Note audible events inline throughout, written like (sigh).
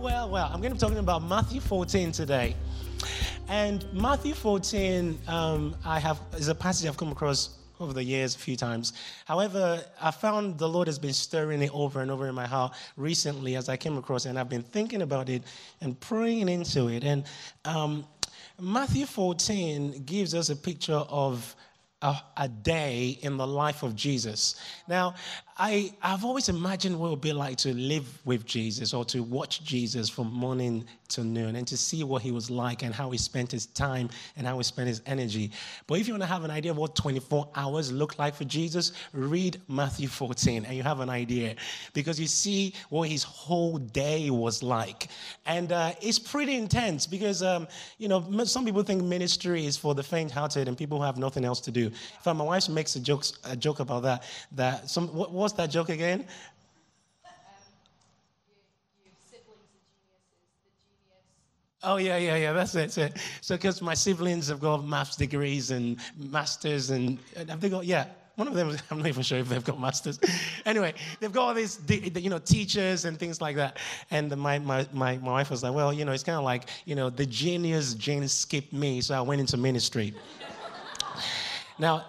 Well, well. I'm going to be talking about Matthew 14 today. And Matthew 14, um, I have is a passage I've come across over the years a few times. However, I found the Lord has been stirring it over and over in my heart recently as I came across it, and I've been thinking about it and praying into it. And um, Matthew 14 gives us a picture of a, a, day in the life of Jesus. Now, I, I've always imagined what it would be like to live with Jesus or to watch Jesus from morning to noon and to see what he was like and how he spent his time and how he spent his energy. But if you want to have an idea of what 24 hours look like for Jesus, read Matthew 14 and you have an idea because you see what his whole day was like. And uh, it's pretty intense because, um, you know, some people think ministry is for the faint hearted and people who have nothing else to do. In fact, my wife makes a joke, a joke about that. That some, what, what's that joke again? Oh yeah, yeah, yeah. That's it. That's it. So because my siblings have got maths degrees and masters, and have they got? Yeah, one of them. (laughs) I'm not even sure if they've got masters. (laughs) anyway, they've got all these, you know, teachers and things like that. And my my my, my wife was like, well, you know, it's kind of like, you know, the genius gene skipped me, so I went into ministry. (laughs) now.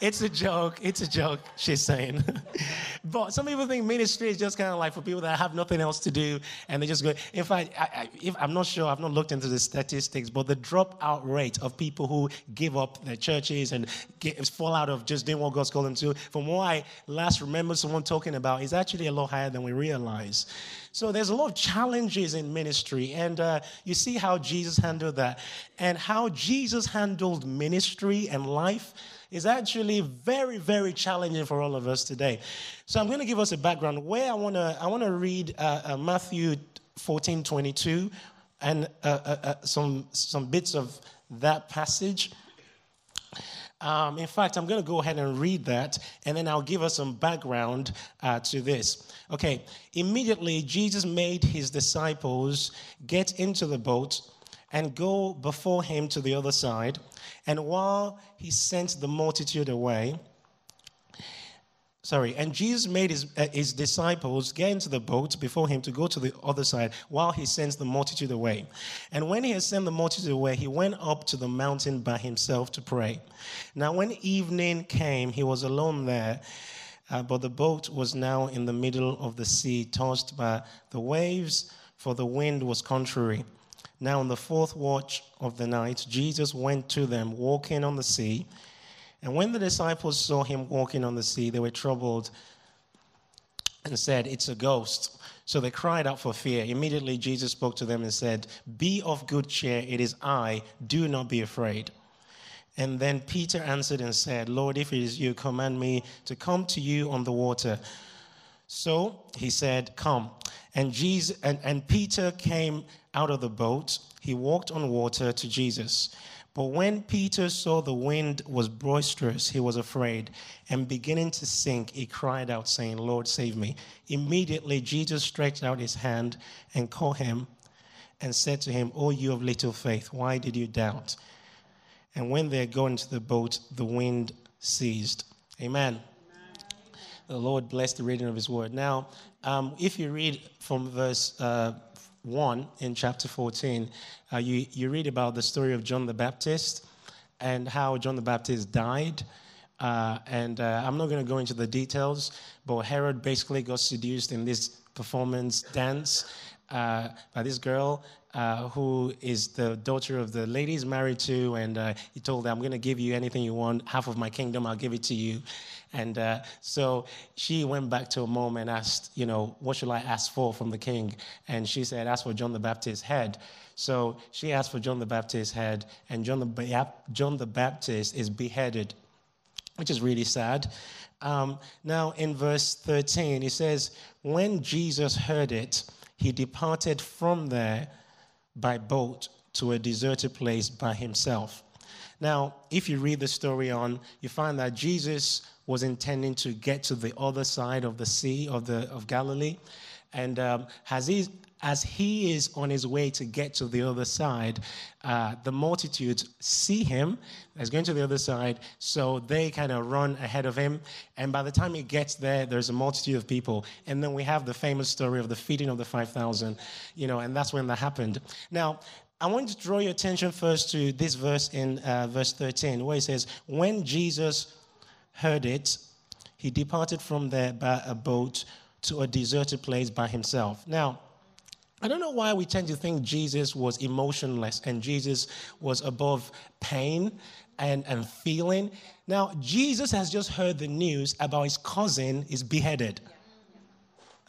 it's a joke. It's a joke, she's saying. But some people think ministry is just kind of like for people that have nothing else to do and they just go. In fact, I, if i'm not sure, I've not looked into the statistics, but the dropout rate of people who give up their churches and get, fall out of just doing what God's called them to, from what I last remember someone talking about, is actually a lot higher than we realize. So there's a lot of challenges in ministry, and uh, you see how Jesus handled that, and how Jesus handled ministry and life is actually very, very challenging for all of us today. So I'm going to give us a background where I want to I want to read uh, uh, Matthew 14, 22, and uh, uh, some some bits of that passage. Um, in fact, I'm going to go ahead and read that, and then I'll give us some background uh, to this. Okay, immediately Jesus made his disciples get into the boat and go before him to the other side. And while he sent the multitude away, sorry, and Jesus made his, uh, his disciples get into the boat before him to go to the other side while he sends the multitude away. And when he had sent the multitude away, he went up to the mountain by himself to pray. Now, when evening came, he was alone there. Uh, but the boat was now in the middle of the sea, tossed by the waves, for the wind was contrary. Now, in the fourth watch of the night, Jesus went to them walking on the sea. And when the disciples saw him walking on the sea, they were troubled and said, It's a ghost. So they cried out for fear. Immediately, Jesus spoke to them and said, Be of good cheer, it is I, do not be afraid. And then Peter answered and said, Lord, if it is you, command me to come to you on the water. So he said, Come. And, Jesus, and, and Peter came out of the boat. He walked on water to Jesus. But when Peter saw the wind was boisterous, he was afraid. And beginning to sink, he cried out, saying, Lord, save me. Immediately, Jesus stretched out his hand and caught him and said to him, O you of little faith, why did you doubt? And when they had gone into the boat, the wind ceased. Amen. The Lord bless the reading of his word. Now, um, if you read from verse uh, 1 in chapter 14, uh, you, you read about the story of John the Baptist and how John the Baptist died. Uh, and uh, I'm not going to go into the details, but Herod basically got seduced in this performance dance uh, by this girl uh, who is the daughter of the lady he's married to, and uh, he told her, I'm going to give you anything you want, half of my kingdom, I'll give it to you. And uh, so she went back to her mom and asked, you know, what should I ask for from the king? And she said, ask for John the Baptist's head. So she asked for John the Baptist's head, and John the, John the Baptist is beheaded, which is really sad. Um, now, in verse 13, he says, When Jesus heard it, he departed from there by boat to a deserted place by himself. Now, if you read the story on, you find that Jesus was intending to get to the other side of the sea of, the, of Galilee. And um, as, he, as he is on his way to get to the other side, uh, the multitudes see him as going to the other side, so they kind of run ahead of him. And by the time he gets there, there's a multitude of people. And then we have the famous story of the feeding of the 5,000, you know, and that's when that happened. Now, I want to draw your attention first to this verse in uh, verse 13, where it says, When Jesus heard it, he departed from there by a boat to a deserted place by himself. Now, I don't know why we tend to think Jesus was emotionless and Jesus was above pain and, and feeling. Now, Jesus has just heard the news about his cousin is beheaded.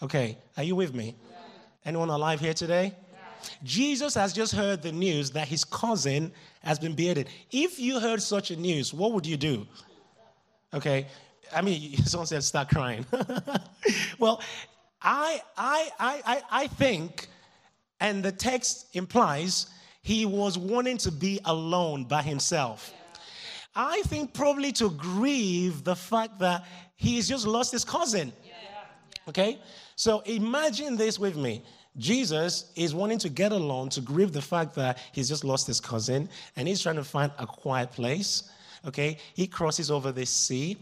Okay, are you with me? Anyone alive here today? Jesus has just heard the news that his cousin has been beheaded. If you heard such a news, what would you do? Okay, I mean, (laughs) someone said start crying. (laughs) well, I, I, I, I think and the text implies he was wanting to be alone by himself. I think probably to grieve the fact that he's just lost his cousin. Okay? So imagine this with me. Jesus is wanting to get alone to grieve the fact that he's just lost his cousin and he's trying to find a quiet place. Okay? He crosses over this sea.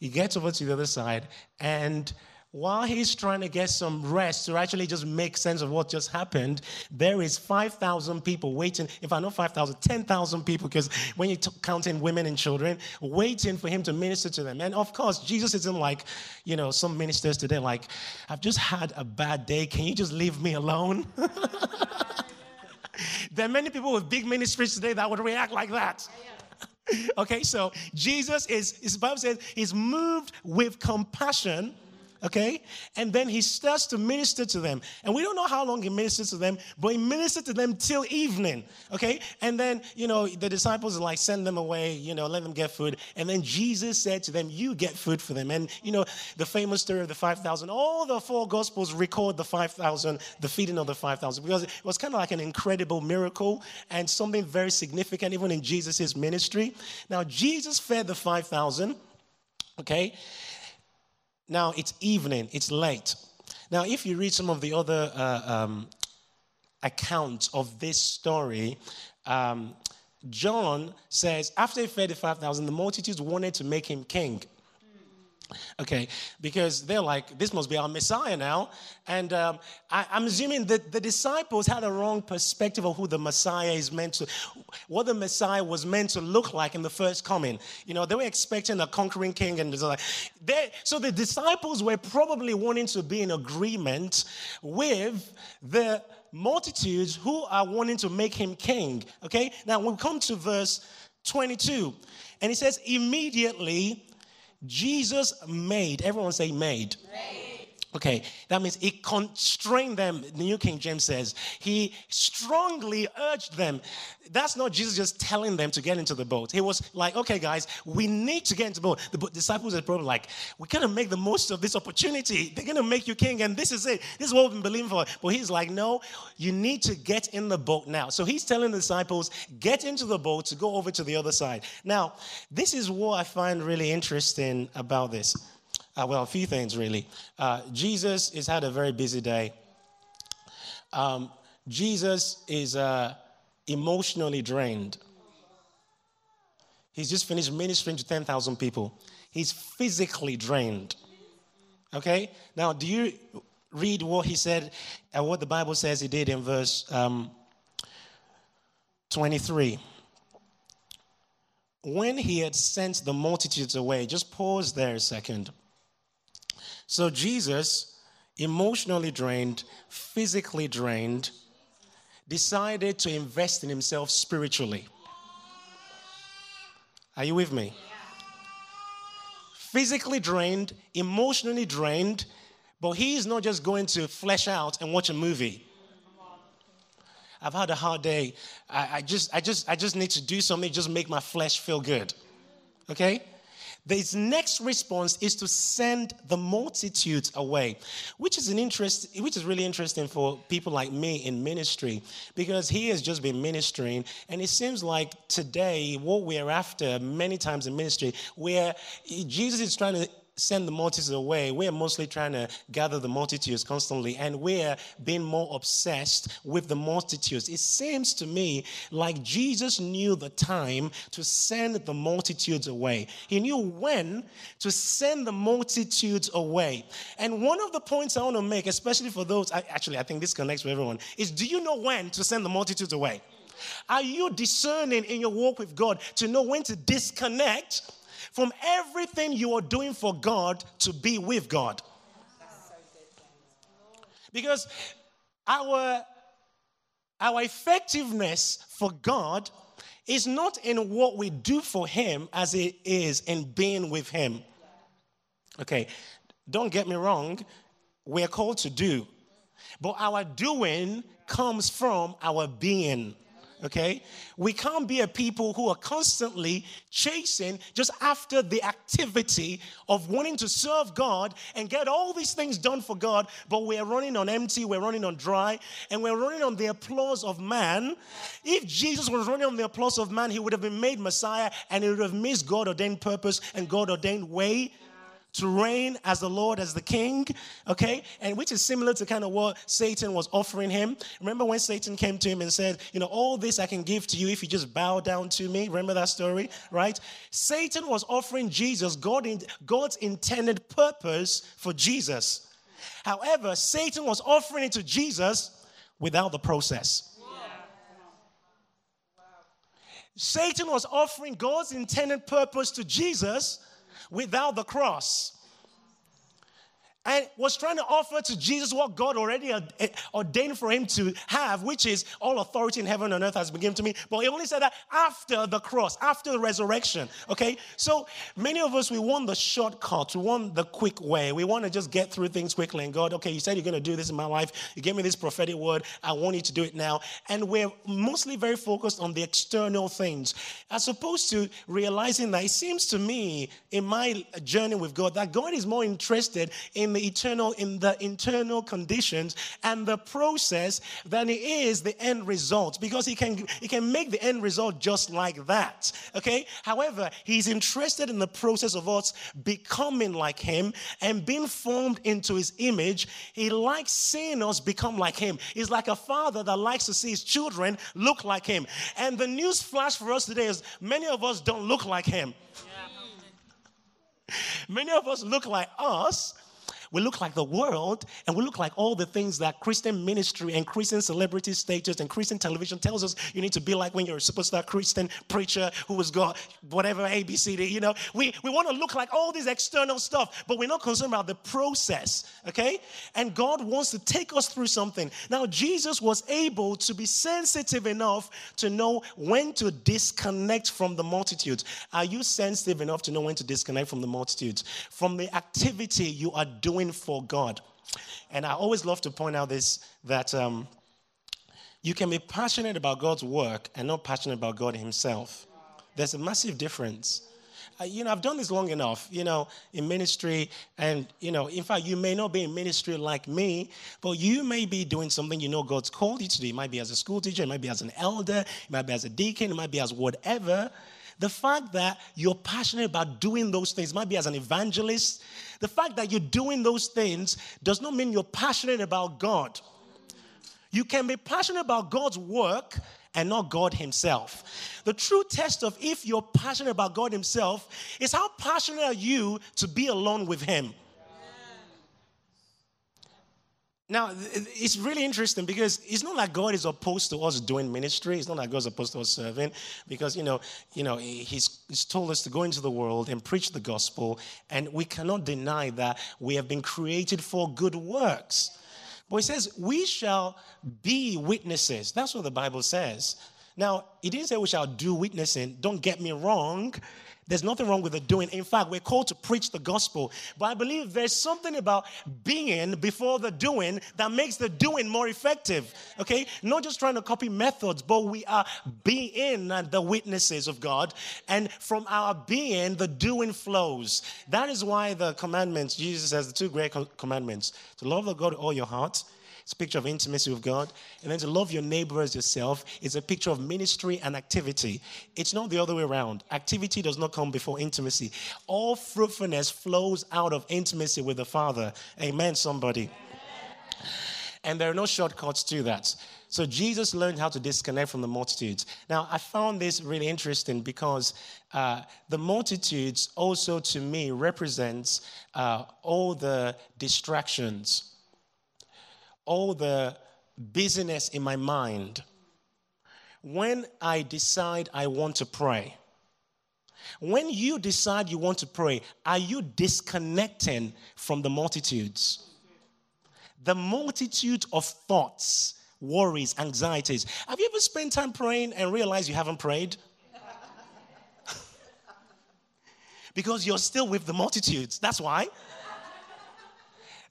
He gets over to the other side and while he's trying to get some rest to actually just make sense of what just happened, there is 5,000 people waiting. If I know 5,000, 10,000 people, because when you count in women and children, waiting for him to minister to them. And of course, Jesus isn't like, you know, some ministers today, like, I've just had a bad day. Can you just leave me alone? (laughs) there are many people with big ministries today that would react like that. (laughs) okay, so Jesus is, his Bible says, is moved with compassion okay? And then he starts to minister to them. And we don't know how long he ministered to them, but he ministered to them till evening, okay? And then, you know, the disciples like, send them away, you know, let them get food. And then Jesus said to them, You get food for them. And, you know, the famous story of the 5,000, all the four gospels record the 5,000, the feeding of the 5,000, because it was kind of like an incredible miracle and something very significant, even in Jesus' ministry. Now, Jesus fed the 5,000, okay? Now it's evening, it's late. Now, if you read some of the other uh, um, accounts of this story, um, John says, after he fed the 5,000, the multitudes wanted to make him king. Okay, because they're like, this must be our Messiah now. And um, I, am assuming that the disciples had a wrong perspective of who the Messiah is meant to, what the Messiah was meant to look like in the first coming. You know, they were expecting a conquering king, and like, they, so the disciples were probably wanting to be in agreement with the multitudes who are wanting to make him king. Okay, now we come to verse 22, and he says, immediately Jesus made, everyone say made. made. Okay, that means he constrained them, the New King James says. He strongly urged them. That's not Jesus just telling them to get into the boat. He was like, okay, guys, we need to get into the boat. The disciples are probably like, we're going to make the most of this opportunity. They're going to make you king, and this is it. This is what we've been believing for. But he's like, no, you need to get in the boat now. So he's telling the disciples, get into the boat to go over to the other side. Now, this is what I find really interesting about this uh, well, a few things really. Uh, Jesus has had a very busy day. Um, Jesus is uh, emotionally drained. He's just finished ministering to 10,000 people. He's physically drained. Okay? Now, do you read what he said and uh, what the Bible says he did in verse um, 23? When he had sent the multitudes away, just pause there a second. So Jesus, emotionally drained, physically drained, decided to invest in himself spiritually. Are you with me? Physically drained, emotionally drained, but he's not just going to flesh out and watch a movie. I've had a hard day. I, I, just, I just, I just need to do something, just make my flesh feel good. Okay? His next response is to send the multitudes away, which is an interest, which is really interesting for people like me in ministry, because he has just been ministering, and it seems like today what we're after many times in ministry, where Jesus is trying to send the multitudes away, we're mostly trying to gather the multitudes constantly, and we're being more obsessed with the multitudes. It seems to me like Jesus knew the time to send the multitudes away. He knew when to send the multitudes away. And one of the points I want to make, especially for those, actually, I think this connects with everyone, is do you know when to send the multitudes away? Are you discerning in your walk with God to know when to disconnect from everything you are doing for God to be with God. Because our, our effectiveness for God is not in what we do for Him as it is in being with Him. Okay, don't get me wrong, we're called to do, but our doing comes from our being okay? We can't be a people who are constantly chasing just after the activity of wanting to serve God and get all these things done for God, but we're running on empty, we're running on dry, and we're running on the applause of man. If Jesus was running on the applause of man, he would have been made Messiah and he would have missed God ordained purpose and God ordained way to reign as the Lord, as the King, okay? And which is similar to kind of what Satan was offering him. Remember when Satan came to him and said, You know, all this I can give to you if you just bow down to me? Remember that story, right? Satan was offering Jesus God in, God's intended purpose for Jesus. However, Satan was offering it to Jesus without the process. Satan was offering God's intended purpose to Jesus without the cross and was trying to offer to Jesus what God already eh, ordained for him to have, which is all authority in heaven and earth has been given to me. But he only said that after the cross, after the resurrection. Okay? So many of us, we want the shortcut, we want the quick way. We want to just get through things quickly. And God, okay, you said you're going to do this in my life. You gave me this prophetic word. I want you to do it now. And we're mostly very focused on the external things, as opposed to realizing that it seems to me in my journey with God that God is more interested in the eternal, in the internal conditions and the process than he is the end result because he can, he can make the end result just like that. Okay? However, he's interested in the process of us becoming like him and being formed into his image. He likes seeing us become like him. He's like a father that likes to see his children look like him. And the news flash for us today is many of us don't look like him. Many of us look like us, we look like the world, and we look like all the things that Christian ministry and Christian celebrity status and Christian television tells us you need to be like when you're a superstar Christian preacher who has got whatever ABCD. You know, we, we want to look like all this external stuff, but we're not concerned about the process, okay? And God wants to take us through something. Now, Jesus was able to be sensitive enough to know when to disconnect from the multitudes. Are you sensitive enough to know when to disconnect from the multitudes? From the activity you are doing for God. And I always love to point out this that um, you can be passionate about God's work and not passionate about God Himself. There's a massive difference. Uh, you know, I've done this long enough, you know, in ministry. And, you know, in fact, you may not be in ministry like me, but you may be doing something you know God's called you to do. It might be as a school teacher, it might be as an elder, it might be as a deacon, it might be as whatever. The fact that you're passionate about doing those things, might be as an evangelist, the fact that you're doing those things does not mean you're passionate about God. You can be passionate about God's work and not God Himself. The true test of if you're passionate about God Himself is how passionate are you to be alone with Him. Now, it's really interesting because it's not like God is opposed to us doing ministry. It's not like God's opposed to us serving because, you know, you know he's, he's told us to go into the world and preach the gospel. And we cannot deny that we have been created for good works. But he says, we shall be witnesses. That's what the Bible says. Now, he didn't say we shall do witnessing. Don't get me wrong. There's nothing wrong with the doing. In fact, we're called to preach the gospel. But I believe there's something about being before the doing that makes the doing more effective. Okay? Not just trying to copy methods, but we are being the witnesses of God. And from our being, the doing flows. That is why the commandments, Jesus says the two great commandments to love the God with all your heart, It's a picture of intimacy with God. And then to love your neighbor as yourself is a picture of ministry and activity. It's not the other way around. Activity does not come before intimacy. All fruitfulness flows out of intimacy with the Father. Amen, somebody. Amen. And there are no shortcuts to that. So Jesus learned how to disconnect from the multitudes. Now, I found this really interesting because uh, the multitudes also, to me, represents uh, all the distractions all the busyness in my mind, when I decide I want to pray, when you decide you want to pray, are you disconnecting from the multitudes? The multitude of thoughts, worries, anxieties. Have you ever spent time praying and realized you haven't prayed? (laughs) because you're still with the multitudes. That's why.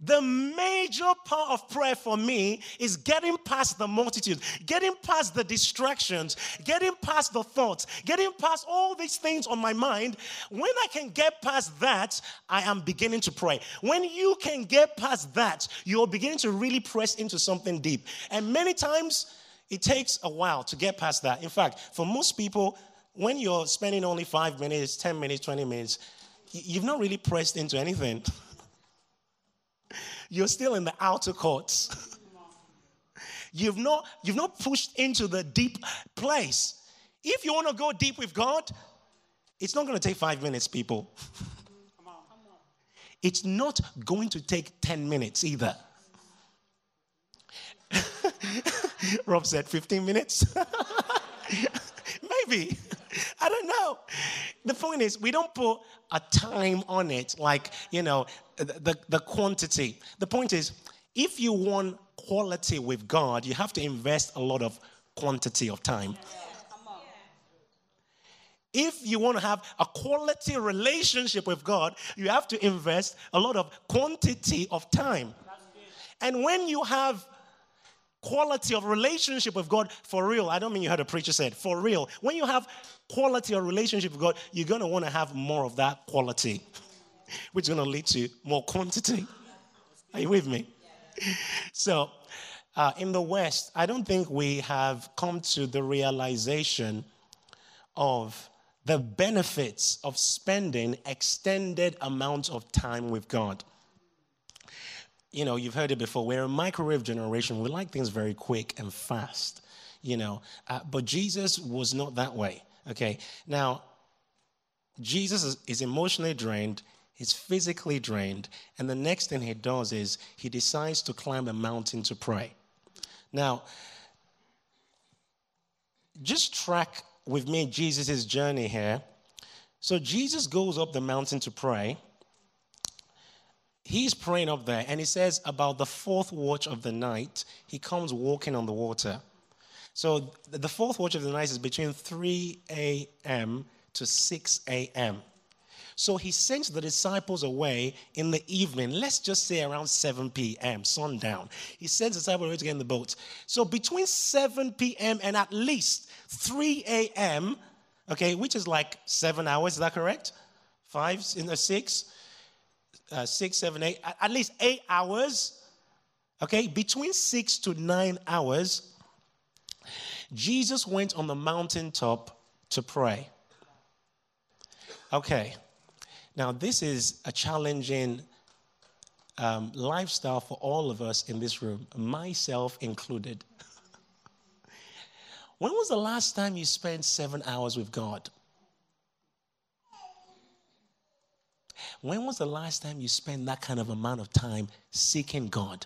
The major part of prayer for me is getting past the multitude, getting past the distractions, getting past the thoughts, getting past all these things on my mind. When I can get past that, I am beginning to pray. When you can get past that, you're beginning to really press into something deep. And many times, it takes a while to get past that. In fact, for most people, when you're spending only five minutes, 10 minutes, 20 minutes, you've not really pressed into anything. (laughs) you're still in the outer courts. (laughs) you've not you've not pushed into the deep place. If you want to go deep with God, it's not going to take 5 minutes, people. (laughs) It's not going to take 10 minutes either. (laughs) Rob said 15 minutes. Maybe. I don't know. The point is, we don't put a time on it, like, you know, the, the quantity. The point is, if you want quality with God, you have to invest a lot of quantity of time. If you want to have a quality relationship with God, you have to invest a lot of quantity of time. And when you have quality of relationship with God for real, I don't mean you heard a preacher said, for real. When you have quality of relationship with God, you're going to want to have more of that quality (laughs) which is going to lead to more quantity. Are you with me? So, uh, in the West, I don't think we have come to the realization of the benefits of spending extended amounts of time with God. You know, you've heard it before. We're a microwave generation. We like things very quick and fast, you know. Uh, but Jesus was not that way, okay? Now, Jesus is, is emotionally drained. He's physically drained. And the next thing he does is he decides to climb a mountain to pray. Now, just track with me Jesus' journey here. So Jesus goes up the mountain to pray. He's praying up there, and he says about the fourth watch of the night, he comes walking on the water. So the fourth watch of the night is between 3 a.m. to 6 a.m. So he sends the disciples away in the evening, let's just say around 7 p.m., sundown. He sends the disciples away to get in the boat. So between 7 p.m. and at least 3 a.m., okay, which is like seven hours, is that correct? Five in the six, uh, six, seven, eight, at least eight hours, okay, between six to nine hours, Jesus went on the mountaintop to pray. Okay, now, this is a challenging um, lifestyle for all of us in this room, myself included. (laughs) when was the last time you spent seven hours with God? When was the last time you spent that kind of amount of time seeking God?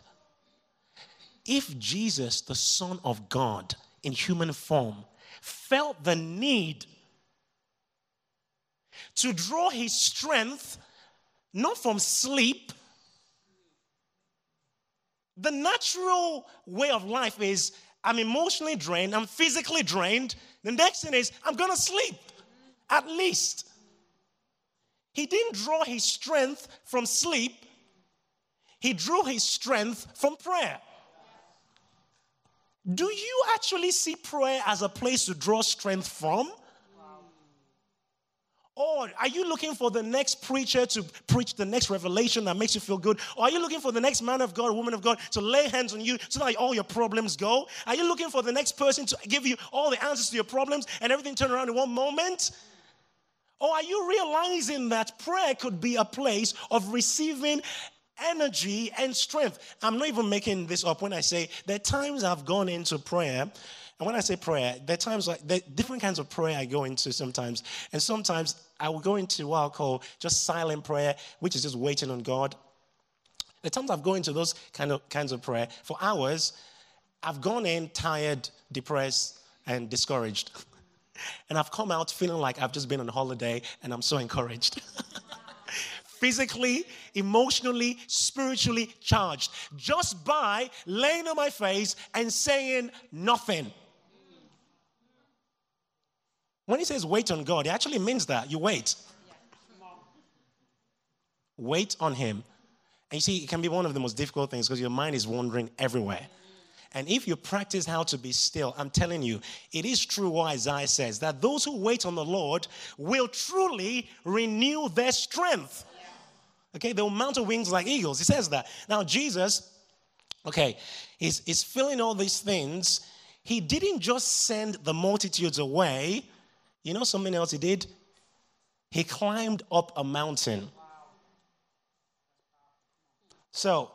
If Jesus, the Son of God in human form, felt the need to draw his strength not from sleep. The natural way of life is I'm emotionally drained, I'm physically drained. The next thing is I'm going to sleep, at least. He didn't draw his strength from sleep, he drew his strength from prayer. Do you actually see prayer as a place to draw strength from? Or are you looking for the next preacher to preach the next revelation that makes you feel good? Or are you looking for the next man of God, woman of God to lay hands on you so that all your problems go? Are you looking for the next person to give you all the answers to your problems and everything turn around in one moment? Or are you realizing that prayer could be a place of receiving energy and strength? I'm not even making this up when I say there are times I've gone into prayer and when I say prayer, there are times like there are different kinds of prayer I go into sometimes. And sometimes I will go into what I'll call just silent prayer, which is just waiting on God. The times I've gone into those kind of kinds of prayer for hours, I've gone in tired, depressed, and discouraged. (laughs) and I've come out feeling like I've just been on holiday and I'm so encouraged. (laughs) Physically, emotionally, spiritually charged just by laying on my face and saying nothing. When he says wait on God, he actually means that. You wait. Wait on him. And you see, it can be one of the most difficult things because your mind is wandering everywhere. And if you practice how to be still, I'm telling you, it is true what Isaiah says that those who wait on the Lord will truly renew their strength. Okay, they'll mount wings like eagles. He says that. Now, Jesus, okay, he's feeling all these things. He didn't just send the multitudes away, you know something else he did? He climbed up a mountain. So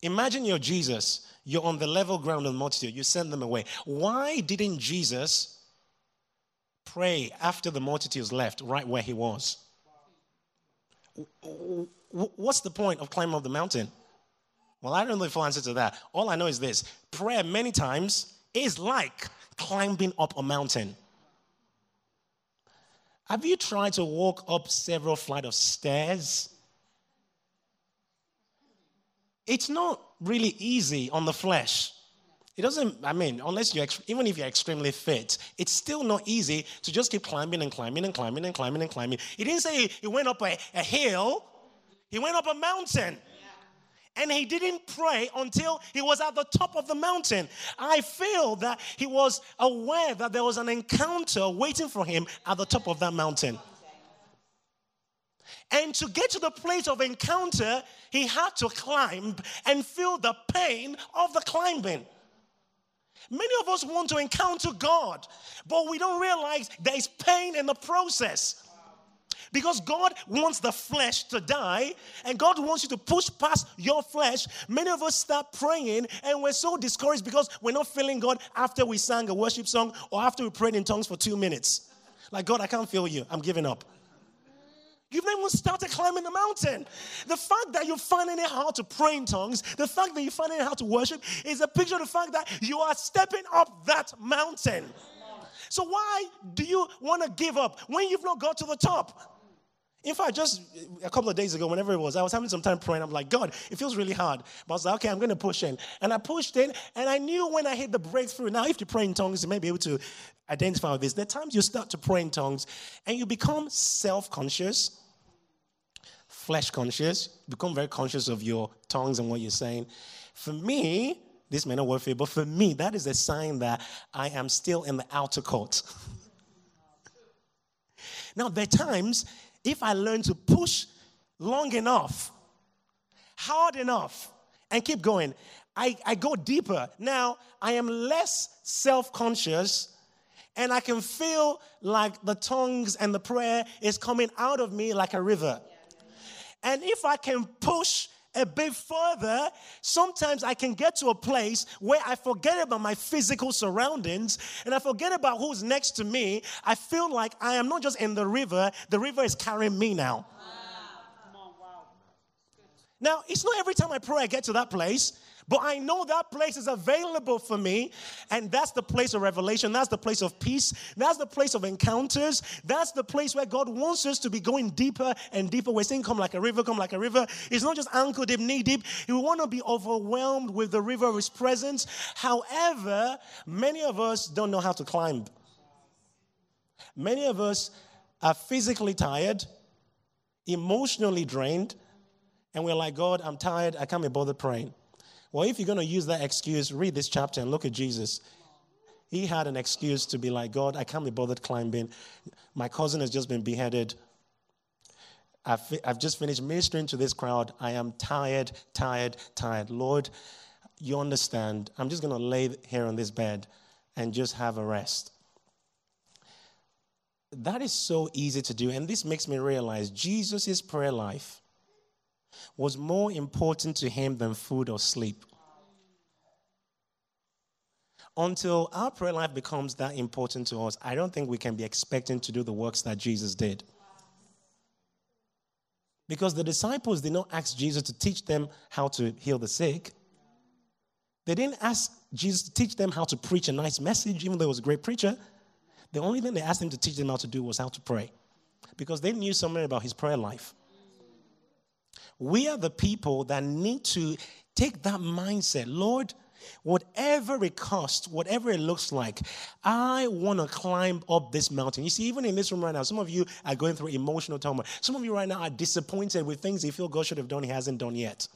imagine you're Jesus. You're on the level ground of the multitude. You send them away. Why didn't Jesus pray after the multitudes left, right where he was? What's the point of climbing up the mountain? Well, I don't know the full answer to that. All I know is this prayer, many times, is like climbing up a mountain. Have you tried to walk up several flight of stairs? It's not really easy on the flesh. It doesn't, I mean, unless you're, even if you're extremely fit, it's still not easy to just keep climbing and climbing and climbing and climbing and climbing. He didn't say he went up a, a hill, he went up a mountain and he didn't pray until he was at the top of the mountain. I feel that he was aware that there was an encounter waiting for him at the top of that mountain. And to get to the place of encounter, he had to climb and feel the pain of the climbing. Many of us want to encounter God, but we don't realize there is pain in the process. Because God wants the flesh to die and God wants you to push past your flesh. Many of us start praying and we're so discouraged because we're not feeling God after we sang a worship song or after we prayed in tongues for two minutes. Like, God, I can't feel you. I'm giving up. You've not even started climbing the mountain. The fact that you're finding it hard to pray in tongues, the fact that you're finding it hard to worship, is a picture of the fact that you are stepping up that mountain. So, why do you want to give up when you've not got to the top? In fact, just a couple of days ago, whenever it was, I was having some time praying. I'm like, God, it feels really hard. But I was like, okay, I'm going to push in. And I pushed in, and I knew when I hit the breakthrough. Now, if you pray in tongues, you may be able to identify with this. There are times you start to pray in tongues, and you become self conscious, flesh conscious, become very conscious of your tongues and what you're saying. For me, this may not work for you, but for me, that is a sign that I am still in the outer court. (laughs) now, there are times if I learn to push long enough, hard enough, and keep going, I, I go deeper. Now, I am less self conscious and I can feel like the tongues and the prayer is coming out of me like a river. And if I can push a bit further, sometimes I can get to a place where I forget about my physical surroundings and I forget about who's next to me. I feel like I am not just in the river, the river is carrying me now. Now, it's not every time I pray I get to that place. But I know that place is available for me. And that's the place of revelation. That's the place of peace. That's the place of encounters. That's the place where God wants us to be going deeper and deeper. We're saying, Come like a river, come like a river. It's not just ankle deep, knee deep. We want to be overwhelmed with the river of His presence. However, many of us don't know how to climb. Many of us are physically tired, emotionally drained, and we're like, God, I'm tired. I can't be bothered praying. Well, if you're going to use that excuse, read this chapter and look at Jesus. He had an excuse to be like, God, I can't be bothered climbing. My cousin has just been beheaded. I've, I've just finished ministering to this crowd. I am tired, tired, tired. Lord, you understand. I'm just going to lay here on this bed and just have a rest. That is so easy to do. And this makes me realize Jesus' prayer life was more important to him than food or sleep. Until our prayer life becomes that important to us, I don't think we can be expecting to do the works that Jesus did. Because the disciples did not ask Jesus to teach them how to heal the sick. They didn't ask Jesus to teach them how to preach a nice message, even though he was a great preacher. The only thing they asked him to teach them how to do was how to pray. Because they knew something about his prayer life. We are the people that need to take that mindset. Lord, whatever it costs, whatever it looks like, I want to climb up this mountain. You see, even in this room right now, some of you are going through emotional trauma. Some of you right now are disappointed with things you feel God should have done, He hasn't done yet.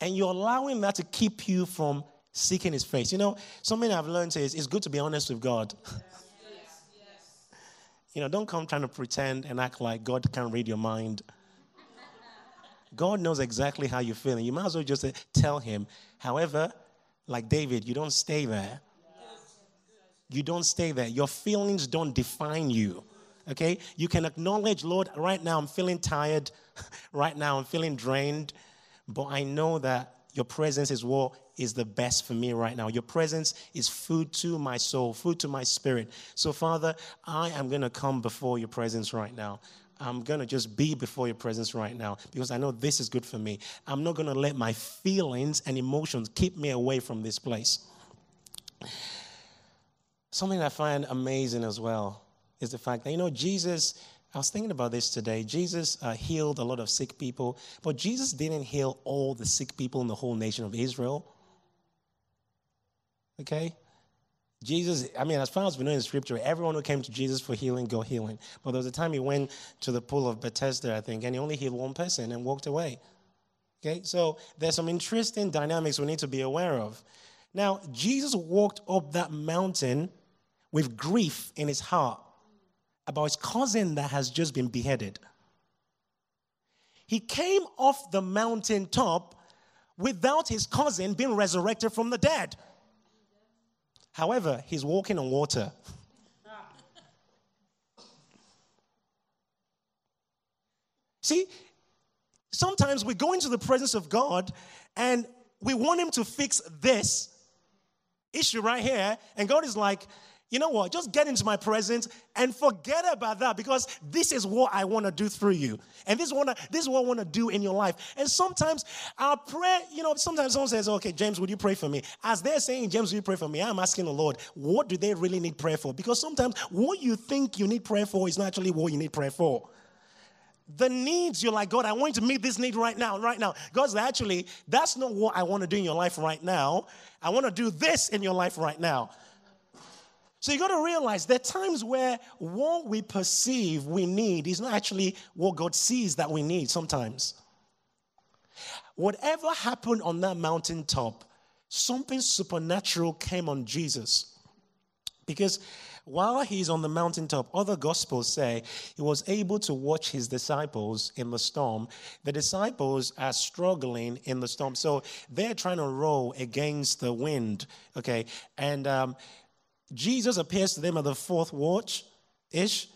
And you're allowing that to keep you from seeking His face. You know, something I've learned is it's good to be honest with God. you know, don't come trying to pretend and act like God can read your mind. God knows exactly how you're feeling. You might as well just tell him. However, like David, you don't stay there. You don't stay there. Your feelings don't define you. Okay? You can acknowledge, Lord, right now I'm feeling tired. (laughs) right now I'm feeling drained. But I know that your presence is what is the best for me right now. Your presence is food to my soul, food to my spirit. So, Father, I am going to come before your presence right now. I'm going to just be before your presence right now because I know this is good for me. I'm not going to let my feelings and emotions keep me away from this place. Something I find amazing as well is the fact that, you know, Jesus, I was thinking about this today. Jesus uh, healed a lot of sick people, but Jesus didn't heal all the sick people in the whole nation of Israel. Okay? Jesus, I mean, as far as we know in scripture, everyone who came to Jesus for healing got healing. But there was a time he went to the pool of Bethesda, I think, and he only healed one person and walked away. Okay, so there's some interesting dynamics we need to be aware of. Now, Jesus walked up that mountain with grief in his heart about his cousin that has just been beheaded. He came off the mountain top without his cousin being resurrected from the dead. However, he's walking on water. See, sometimes we go into the presence of God and we want Him to fix this issue right here, and God is like, you know what? Just get into my presence and forget about that because this is what I want to do through you. And this is, what I, this is what I want to do in your life. And sometimes our prayer, you know, sometimes someone says, okay, James, would you pray for me? As they're saying, James, will you pray for me? I'm asking the Lord, what do they really need prayer for? Because sometimes what you think you need prayer for is not actually what you need prayer for the needs you're like god i want you to meet this need right now right now god's actually that's not what i want to do in your life right now i want to do this in your life right now so you got to realize there are times where what we perceive we need is not actually what God sees that we need sometimes. Whatever happened on that mountaintop, something supernatural came on Jesus. Because while he's on the mountaintop, other gospels say he was able to watch his disciples in the storm. The disciples are struggling in the storm. So they're trying to row against the wind, okay? And um, Jesus appears to them at the fourth watch ish.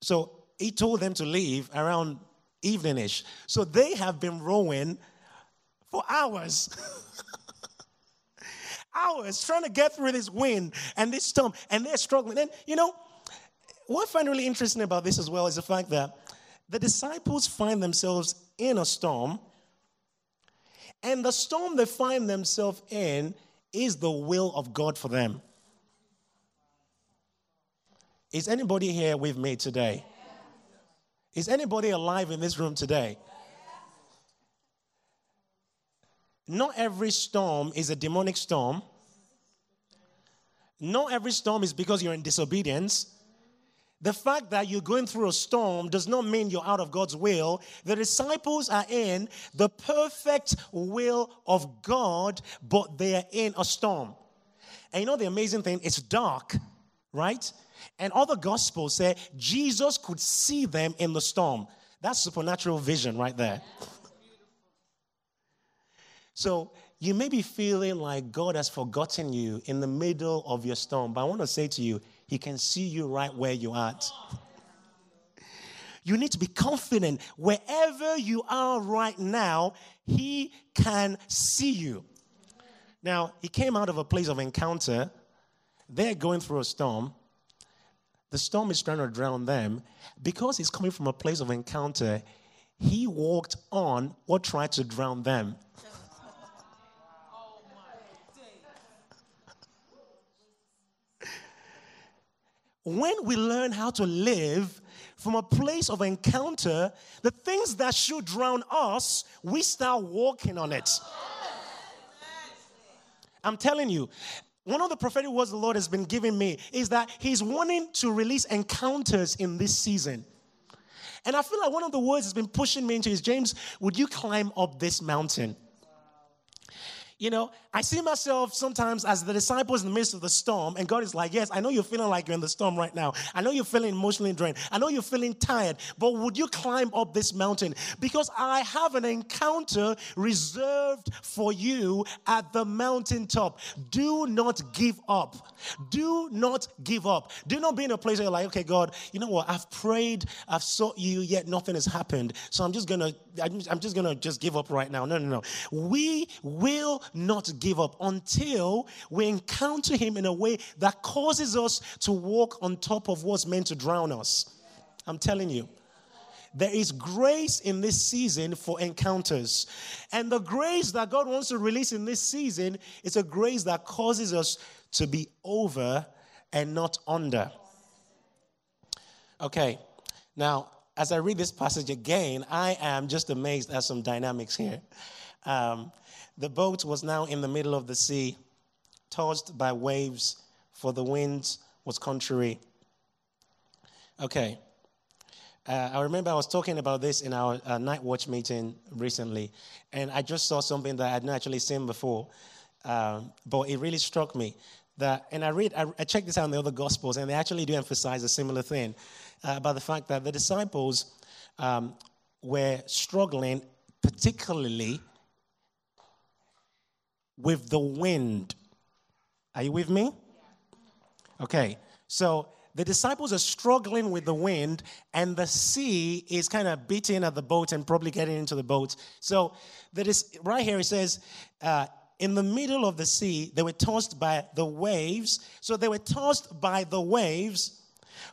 So he told them to leave around evening ish. So they have been rowing for hours. (laughs) hours trying to get through this wind and this storm, and they're struggling. And you know, what I find really interesting about this as well is the fact that the disciples find themselves in a storm, and the storm they find themselves in is the will of God for them. Is anybody here with me today? Is anybody alive in this room today? Not every storm is a demonic storm. Not every storm is because you're in disobedience. The fact that you're going through a storm does not mean you're out of God's will. The disciples are in the perfect will of God, but they are in a storm. And you know the amazing thing? It's dark, right? And other gospels say Jesus could see them in the storm. That's supernatural vision right there. So you may be feeling like God has forgotten you in the middle of your storm, but I want to say to you, He can see you right where you're at. You need to be confident wherever you are right now, He can see you. Now, He came out of a place of encounter. They're going through a storm. The storm is trying to drown them. Because He's coming from a place of encounter, He walked on what tried to drown them. when we learn how to live from a place of encounter, the things that should drown us, we start walking on it. I'm telling you, one of the prophetic words the Lord has been giving me is that He's wanting to release encounters in this season. And I feel like one of the words has been pushing me into is James, would you climb up this mountain? You know, I see myself sometimes as the disciples in the midst of the storm, and God is like, Yes, I know you're feeling like you're in the storm right now. I know you're feeling emotionally drained. I know you're feeling tired, but would you climb up this mountain? Because I have an encounter reserved for you at the mountaintop. Do not give up. Do not give up. Do not be in a place where you're like, Okay, God, you know what? I've prayed, I've sought you, yet nothing has happened. So I'm just gonna, I'm just gonna just give up right now. No, no, no. We will not give up until we encounter Him in a way that causes us to walk on top of what's meant to drown us. I'm telling you. There is grace in this season for encounters. And the grace that God wants to release in this season is a grace that causes us to be over and not under. Okay, now as I read this passage again, I am just amazed at some dynamics here. Um, the boat was now in the middle of the sea, tossed by waves, for the wind was contrary. Okay. Uh, I remember I was talking about this in our uh, night watch meeting recently, and I just saw something that I'd not actually seen before, um, but it really struck me. That, and I read, I, I checked this out in the other gospels, and they actually do emphasize a similar thing uh, about the fact that the disciples um, were struggling, particularly with the wind. Are you with me? Okay, so the disciples are struggling with the wind, and the sea is kind of beating at the boat and probably getting into the boat. So, that is right here it says, uh, in the middle of the sea, they were tossed by the waves. So, they were tossed by the waves,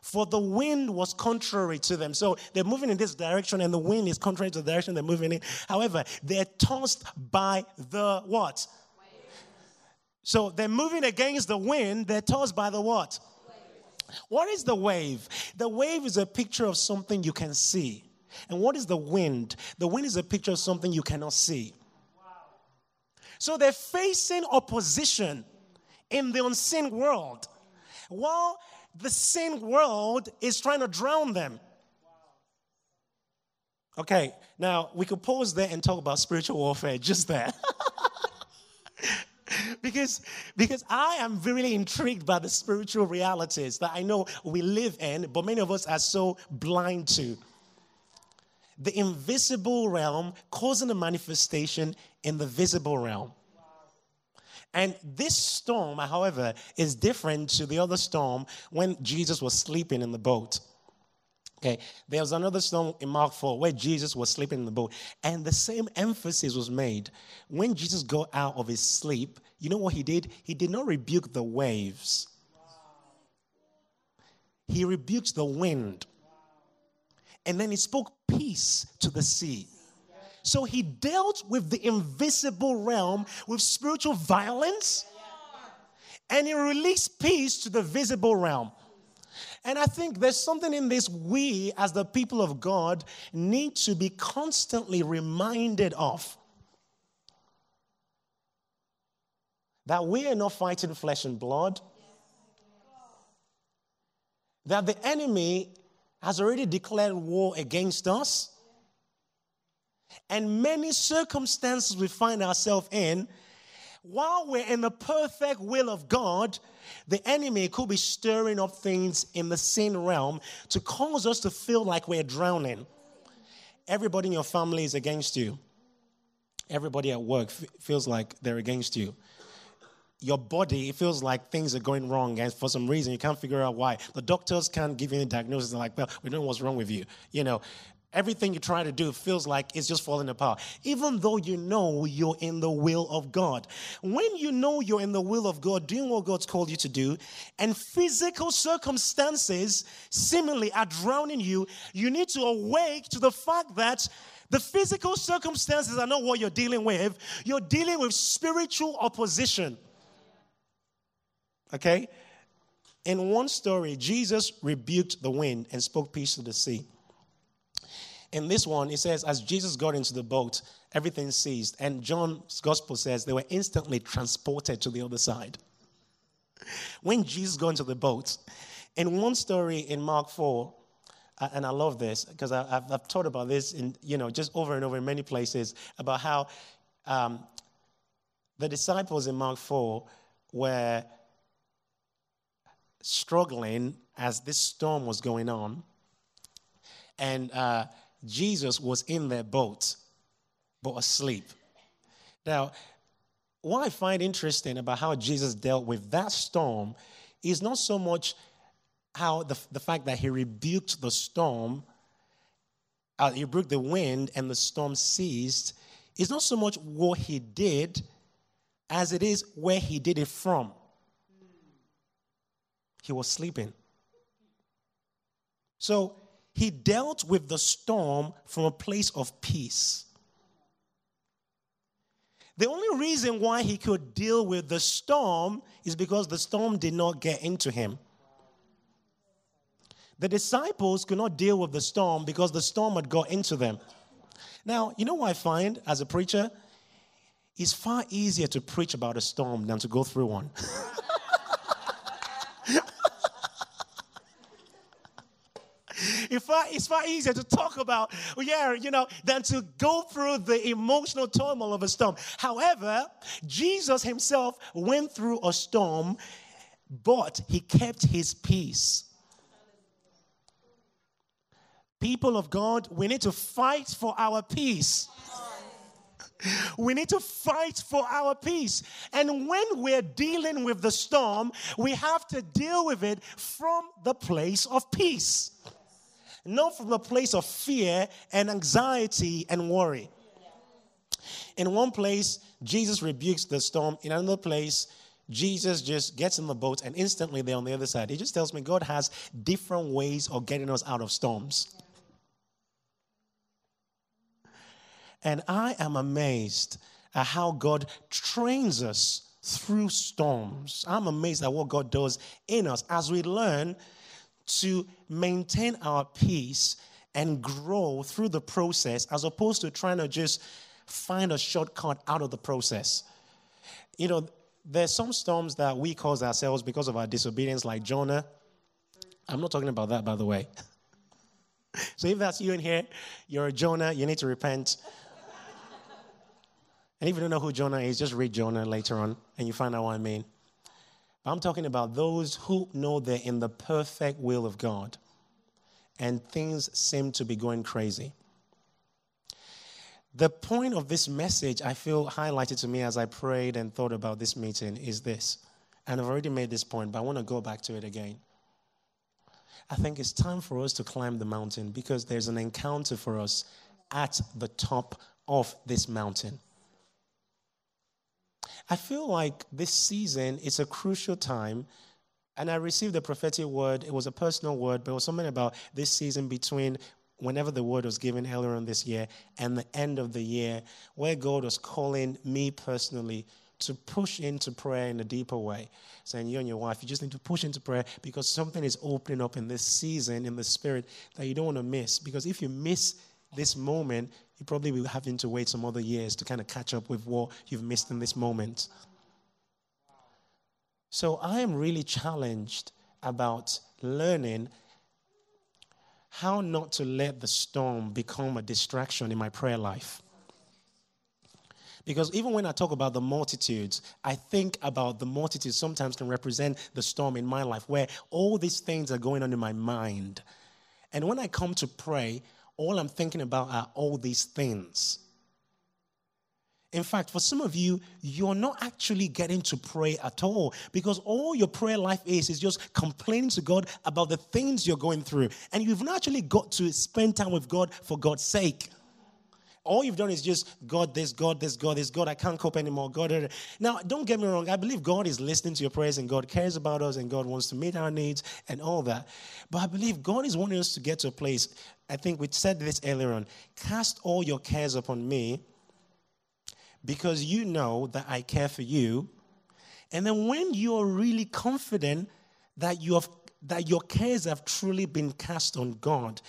for the wind was contrary to them. So, they're moving in this direction, and the wind is contrary to the direction they're moving in. However, they're tossed by the what? So they're moving against the wind, they're tossed by the what? What is the wave? The wave is a picture of something you can see. And what is the wind? The wind is a picture of something you cannot see. So they're facing opposition in the unseen world while the seen world is trying to drown them. Okay, now we could pause there and talk about spiritual warfare (laughs) just there. (laughs) because, because I am really intrigued by the spiritual realities that I know we live in, but many of us are so blind to. The invisible realm causing a manifestation in the visible realm. And this storm, however, is different to the other storm when Jesus was sleeping in the boat. Okay, there was another storm in Mark 4 where Jesus was sleeping in the boat, and the same emphasis was made. When Jesus got out of his sleep, you know what he did? He did not rebuke the waves, he rebuked the wind. And then he spoke peace to the sea. So he dealt with the invisible realm with spiritual violence and he released peace to the visible realm. And I think there's something in this we, as the people of God, need to be constantly reminded of. that we are not fighting flesh and blood, that the enemy has already declared war against us. And many circumstances we find ourselves in, while we're in the perfect will of God, the enemy could be stirring up things in the sin realm to cause us to feel like we're drowning. Everybody in your family is against you. Everybody at work f- feels like they're against you. Your body, it feels like things are going wrong, and for some reason you can't figure out why. The doctors can't give you a diagnosis. They're like, well, we don't know what's wrong with you. You know, everything you try to do feels like it's just falling apart, even though you know you're in the will of God. When you know you're in the will of God, doing what God's called you to do, and physical circumstances seemingly are drowning you, you need to awake to the fact that the physical circumstances are not what you're dealing with, you're dealing with spiritual opposition. Okay? In one story, Jesus rebuked the wind and spoke peace to the sea in this one, it says, as Jesus got into the boat, everything ceased. And John's gospel says they were instantly transported to the other side. When Jesus got into the boat, in one story in Mark 4, and I love this because I've, I've taught about this in, you know, just over and over in many places about how um, the disciples in Mark 4 were struggling as this storm was going on. And uh, Jesus was in their boat, but asleep. Now, what I find interesting about how Jesus dealt with that storm is not so much how the, the fact that he rebuked the storm, uh, he rebuked the wind and the storm ceased, is not so much what he did as it is where he did it from. He was sleeping. So he dealt with the storm from a place of peace. The only reason why he could deal with the storm is because the storm did not get into him. The disciples could not deal with the storm because the storm had got into them. Now, you know what I find as a preacher? It's far easier to preach about a storm than to go through one. (laughs) far, it's far easier to talk about, yeah, you know, than to go through the emotional turmoil of a storm. However, Jesus himself went through a storm, but he kept his peace. People of God, we need to fight for our peace. We need to fight for our peace. And when we're dealing with the storm, we have to deal with it from the place of peace not from a place of fear and anxiety and worry. In one place, Jesus rebukes the storm. In another place, Jesus just gets in the boat and instantly they're on the other side. He just tells me God has different ways of getting us out of storms. And I am amazed at how God trains us through storms. I'm amazed at what God does in us as we learn to maintain our peace and grow through the process as opposed to trying to just find a shortcut out of the process. You know, there's some storms that we cause ourselves because of our disobedience, like Jonah. I'm not talking about that, by the way. (laughs) so if that's you in here, you're a Jonah, you need to repent. and if you don't know who Jonah is, just read Jonah later on and you find out what I mean. I'm talking about those who know they're in the perfect will of God and things seem to be going crazy. The point of this message, I feel highlighted to me as I prayed and thought about this meeting, is this. And I've already made this point, but I want to go back to it again. I think it's time for us to climb the mountain because there's an encounter for us at the top of this mountain. I feel like this season is a crucial time. And I received a prophetic word. It was a personal word, but it was something about this season between whenever the word was given earlier on this year and the end of the year, where God was calling me personally to push into prayer in a deeper way. Saying, You and your wife, you just need to push into prayer because something is opening up in this season in the spirit that you don't want to miss. Because if you miss this moment, you probably will having to wait some other years to kind of catch up with what you've missed in this moment. So I am really challenged about learning how not to let the storm become a distraction in my prayer life. Because even when I talk about the multitudes, I think about the multitudes sometimes can represent the storm in my life where all these things are going on in my mind. And when I come to pray, all I'm thinking about are all these things. In fact, for some of you, you're not actually getting to pray at all because all your prayer life is is just complaining to God about the things you're going through. And you've not actually got to spend time with God for God's sake. All you've done is just God, this, God, this, God, this, God, I can't cope anymore. God, now don't get me wrong. I believe God is listening to your prayers and God cares about us and God wants to meet our needs and all that. But I believe God is wanting us to get to a place. I think we said this earlier on. Cast all your cares upon me because you know that I care for you. And then when you're really confident that you have that your cares have truly been cast on God,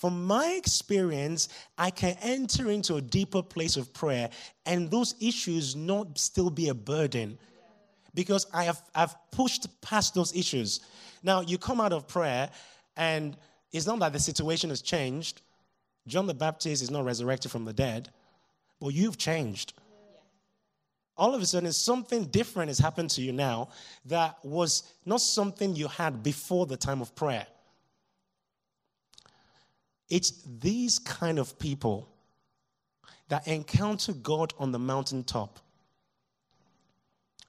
from my experience, I can enter into a deeper place of prayer and those issues not still be a burden because I have I've pushed past those issues. Now, you come out of prayer and it's not that the situation has changed. John the Baptist is not resurrected from the dead, but you've changed. All of a sudden, something different has happened to you now that was not something you had before the time of prayer. It's these kind of people that encounter God on the mountaintop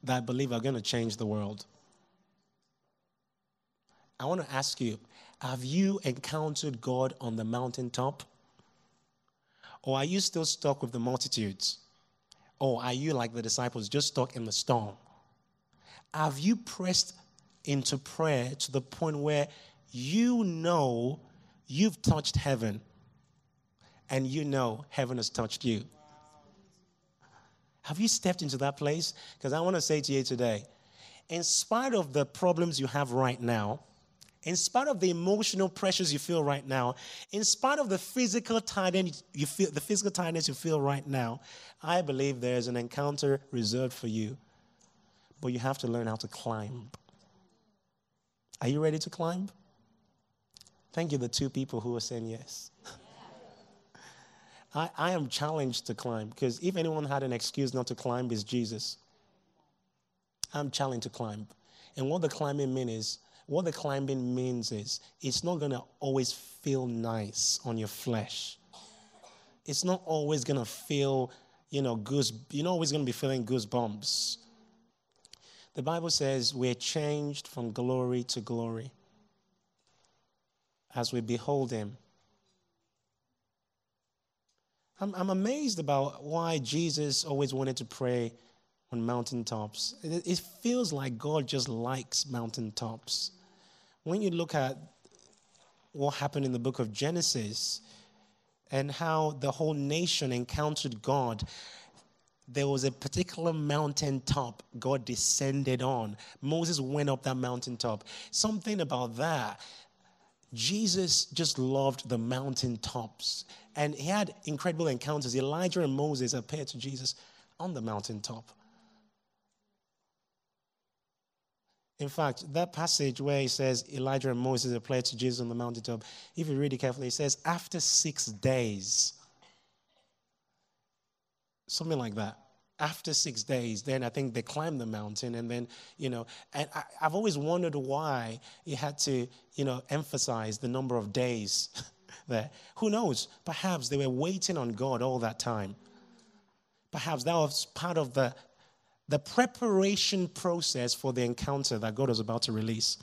that I believe are going to change the world. I want to ask you have you encountered God on the mountaintop? Or are you still stuck with the multitudes? Or are you like the disciples, just stuck in the storm? Have you pressed into prayer to the point where you know You've touched heaven, and you know heaven has touched you. Have you stepped into that place? Because I want to say to you today, in spite of the problems you have right now, in spite of the emotional pressures you feel right now, in spite of the physical tiredness you feel, the physical you feel right now, I believe there's an encounter reserved for you. But you have to learn how to climb. Are you ready to climb? Thank you, the two people who are saying yes. (laughs) I, I am challenged to climb because if anyone had an excuse not to climb, it's Jesus. I'm challenged to climb. And what the climbing means is, what the climbing means is, it's not going to always feel nice on your flesh. It's not always going to feel, you know, goose. You're not always going to be feeling goosebumps. The Bible says we're changed from glory to glory as we behold him. I'm, I'm amazed about why Jesus always wanted to pray on mountaintops. It, it feels like God just likes mountaintops. When you look at what happened in the book of Genesis and how the whole nation encountered God, there was a particular mountaintop God descended on. Moses went up that mountaintop. Something about that Jesus just loved the mountaintops. And he had incredible encounters. Elijah and Moses appeared to Jesus on the mountaintop. In fact, that passage where he says Elijah and Moses appeared to Jesus on the mountaintop, if you read it carefully, it says after six days. Something like that after six days, then I think they climbed the mountain. And then, you know, and I, have always wondered why he had to, you know, emphasize the number of days (laughs) there. Who knows? Perhaps they were waiting on God all that time. Perhaps that was part of the, the preparation process for the encounter that God was about to release.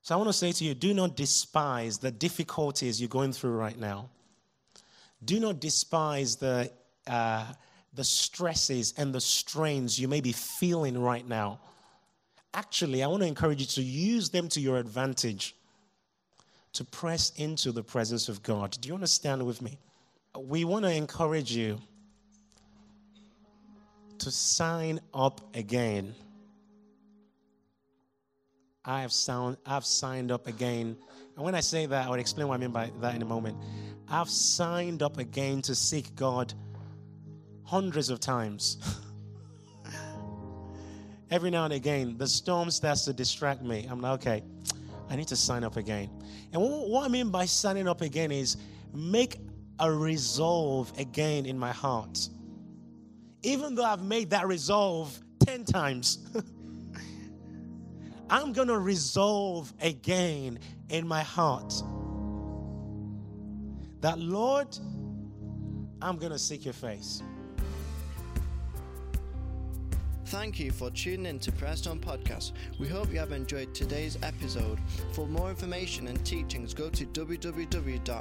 So I want to say to you do not despise the difficulties you're going through right now. Do not despise the uh, the stresses and the strains you may be feeling right now. Actually, I want to encourage you to use them to your advantage to press into the presence of God. Do you understand with me? We want to encourage you to sign up again. I have, sound, I've signed up again. And when I say that, I will explain what I mean by that in a moment. I've signed up again to seek God hundreds of times. (laughs) Every now and again, the storm starts to distract me. I'm like, okay, I need to sign up again. And what I mean by signing up again is make a resolve again in my heart even though I've made that resolve 10 times, (laughs) I'm going to resolve again in my heart that, Lord, I'm going to seek your face. Thank you for tuning in to Preston Podcast. We hope you have enjoyed today's episode. For more information and teachings, go to www.preston.org.